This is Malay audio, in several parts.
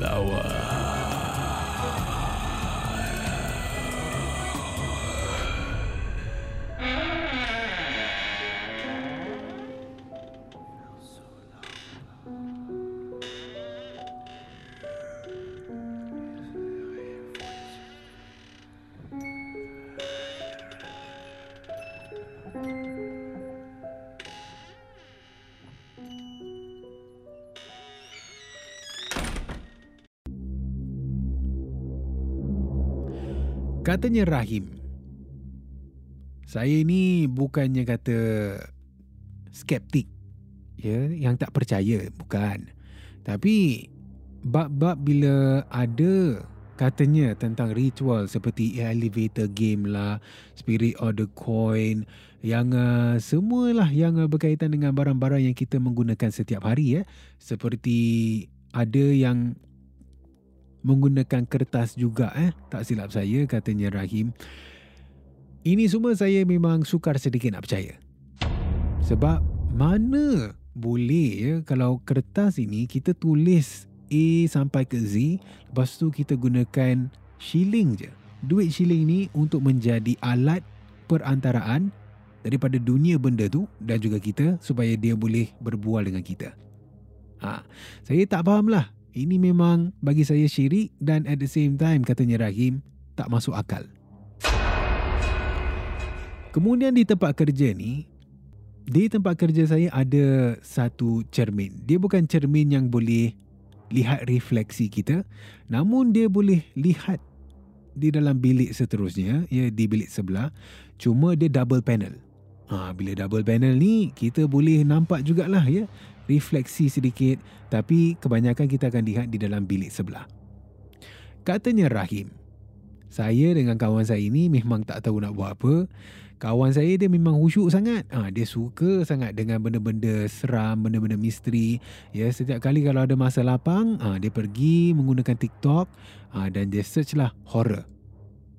lawan. Katanya Rahim. Saya ni bukannya kata skeptik. Ya, yang tak percaya, bukan. Tapi bab-bab bila ada katanya tentang ritual seperti elevator game lah, spirit of the coin, yang uh, semualah yang uh, berkaitan dengan barang-barang yang kita menggunakan setiap hari ya. Seperti ada yang menggunakan kertas juga eh? Tak silap saya katanya Rahim. Ini semua saya memang sukar sedikit nak percaya. Sebab mana boleh ya kalau kertas ini kita tulis A sampai ke Z lepas tu kita gunakan shilling je. Duit shilling ni untuk menjadi alat perantaraan daripada dunia benda tu dan juga kita supaya dia boleh berbual dengan kita. Ha, saya tak faham lah ini memang bagi saya syirik dan at the same time katanya Rahim tak masuk akal. Kemudian di tempat kerja ni, di tempat kerja saya ada satu cermin. Dia bukan cermin yang boleh lihat refleksi kita, namun dia boleh lihat di dalam bilik seterusnya, ya di bilik sebelah. Cuma dia double panel. Ha, bila double panel ni, kita boleh nampak jugalah ya refleksi sedikit tapi kebanyakan kita akan lihat di dalam bilik sebelah. Katanya Rahim, saya dengan kawan saya ini memang tak tahu nak buat apa. Kawan saya dia memang khusyuk sangat. Ha, dia suka sangat dengan benda-benda seram, benda-benda misteri. Ya, setiap kali kalau ada masa lapang, ha, dia pergi menggunakan TikTok ha, dan dia search lah horror.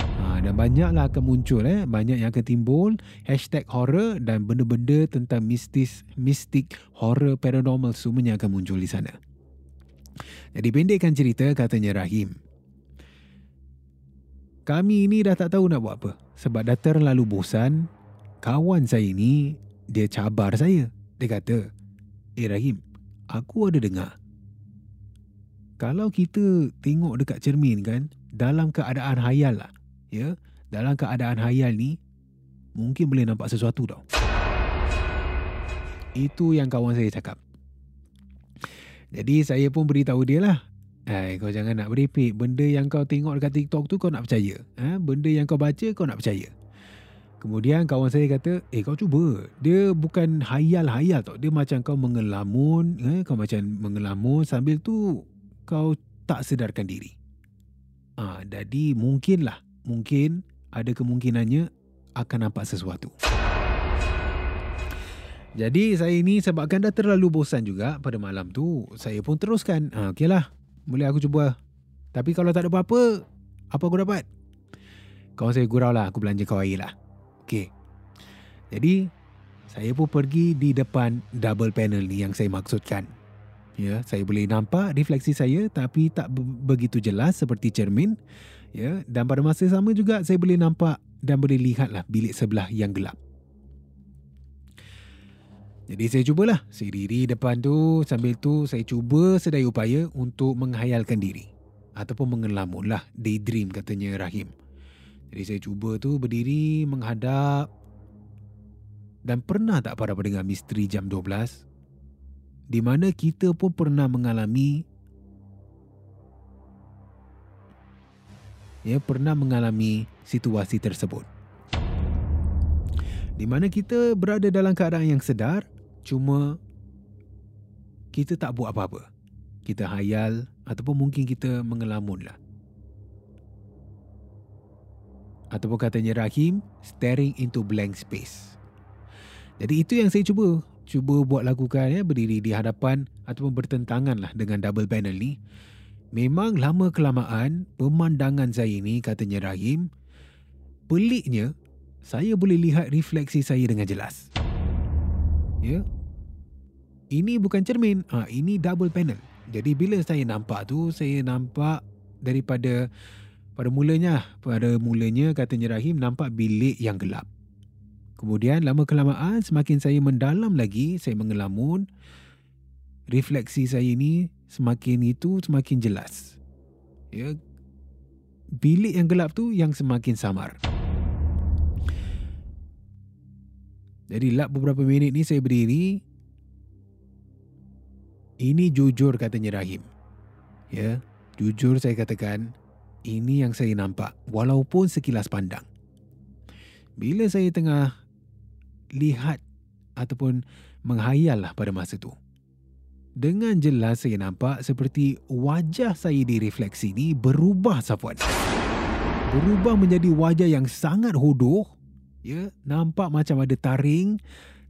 Ha, dan banyaklah akan muncul eh. Banyak yang akan timbul hashtag horror dan benda-benda tentang mistis mistik horror paranormal semuanya akan muncul di sana. Jadi pendekkan cerita katanya Rahim. Kami ini dah tak tahu nak buat apa. Sebab dah terlalu bosan kawan saya ini dia cabar saya. Dia kata eh Rahim aku ada dengar. Kalau kita tengok dekat cermin kan dalam keadaan hayal lah ya dalam keadaan hayal ni mungkin boleh nampak sesuatu tau itu yang kawan saya cakap jadi saya pun beritahu dia lah Hai, kau jangan nak beripik. Benda yang kau tengok dekat TikTok tu kau nak percaya. Ha? Benda yang kau baca kau nak percaya. Kemudian kawan saya kata, eh kau cuba. Dia bukan hayal-hayal tau. Dia macam kau mengelamun. Eh? Kau macam mengelamun sambil tu kau tak sedarkan diri. Ah, jadi mungkinlah mungkin ada kemungkinannya akan nampak sesuatu. Jadi saya ni sebabkan dah terlalu bosan juga pada malam tu, saya pun teruskan. Ha, okeylah, boleh aku cuba. Tapi kalau tak ada apa-apa, apa aku dapat? Kawan saya gurau lah, aku belanja kau air lah. Okey. Jadi, saya pun pergi di depan double panel ni yang saya maksudkan. Ya, saya boleh nampak refleksi saya tapi tak be- begitu jelas seperti cermin. Ya, dan pada masa sama juga saya boleh nampak dan boleh lihatlah bilik sebelah yang gelap. Jadi saya cubalah. Saya diri depan tu sambil tu saya cuba sedaya upaya untuk menghayalkan diri. Ataupun mengelamun lah. Daydream katanya Rahim. Jadi saya cuba tu berdiri menghadap. Dan pernah tak para pendengar misteri jam 12? Di mana kita pun pernah mengalami ya pernah mengalami situasi tersebut. Di mana kita berada dalam keadaan yang sedar Cuma kita tak buat apa-apa. Kita hayal ataupun mungkin kita mengelamun lah. Ataupun katanya Rahim, staring into blank space. Jadi itu yang saya cuba. Cuba buat lakukan ya, berdiri di hadapan ataupun bertentangan lah dengan double panel ni. Memang lama kelamaan pemandangan saya ni katanya Rahim, peliknya saya boleh lihat refleksi saya dengan jelas. Ya. Ini bukan cermin, ha, ini double panel. Jadi bila saya nampak tu, saya nampak daripada pada mulanya, pada mulanya katanya Rahim nampak bilik yang gelap. Kemudian lama kelamaan semakin saya mendalam lagi, saya mengelamun, refleksi saya ini semakin itu semakin jelas. Ya. Bilik yang gelap tu yang semakin samar. Jadi lap beberapa minit ni saya berdiri. Ini jujur katanya Rahim. Ya, jujur saya katakan ini yang saya nampak walaupun sekilas pandang. Bila saya tengah lihat ataupun menghayal lah pada masa tu. Dengan jelas saya nampak seperti wajah saya di refleksi ni berubah Safwan. Berubah menjadi wajah yang sangat hodoh Ya, nampak macam ada taring.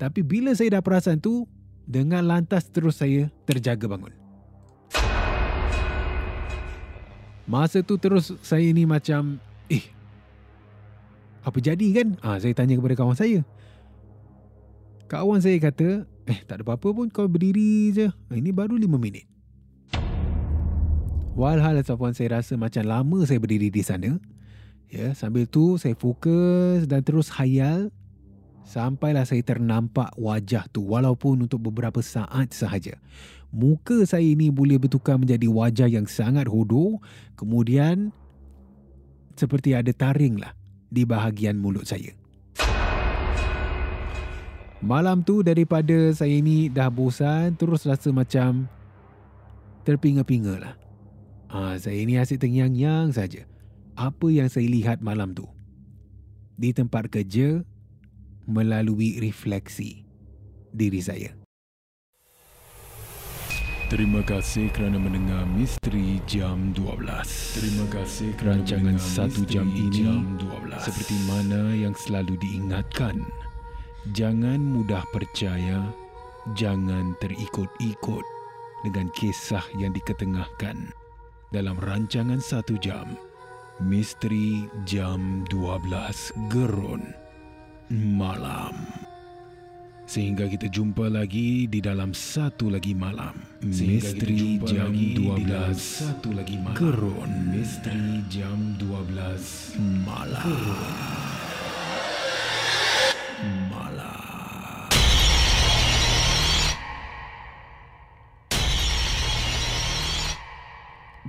Tapi bila saya dah perasan tu, dengan lantas terus saya terjaga bangun. Masa tu terus saya ni macam, eh, apa jadi kan? Ah, saya tanya kepada kawan saya. Kawan saya kata, eh tak ada apa-apa pun kau berdiri je. Ah, ini baru lima minit. Walhal ataupun saya rasa macam lama saya berdiri di sana, Ya, sambil tu saya fokus dan terus hayal sampailah saya ternampak wajah tu walaupun untuk beberapa saat sahaja. Muka saya ini boleh bertukar menjadi wajah yang sangat hodoh, kemudian seperti ada taring lah di bahagian mulut saya. Malam tu daripada saya ini dah bosan, terus rasa macam terpinga-pinga lah. Ha, saya ini asyik tengyang-yang saja apa yang saya lihat malam tu di tempat kerja melalui refleksi diri saya. Terima kasih kerana mendengar Misteri Jam 12. Terima kasih kerana rancangan satu jam ini jam 12. seperti mana yang selalu diingatkan. Jangan mudah percaya, jangan terikut-ikut dengan kisah yang diketengahkan. Dalam rancangan satu jam. Misteri Jam 12 Gerun Malam. Sehingga kita jumpa lagi di dalam satu lagi malam. Misteri Jam 12 satu lagi malam. Gerun. Misteri Jam 12 Malam. Gerun.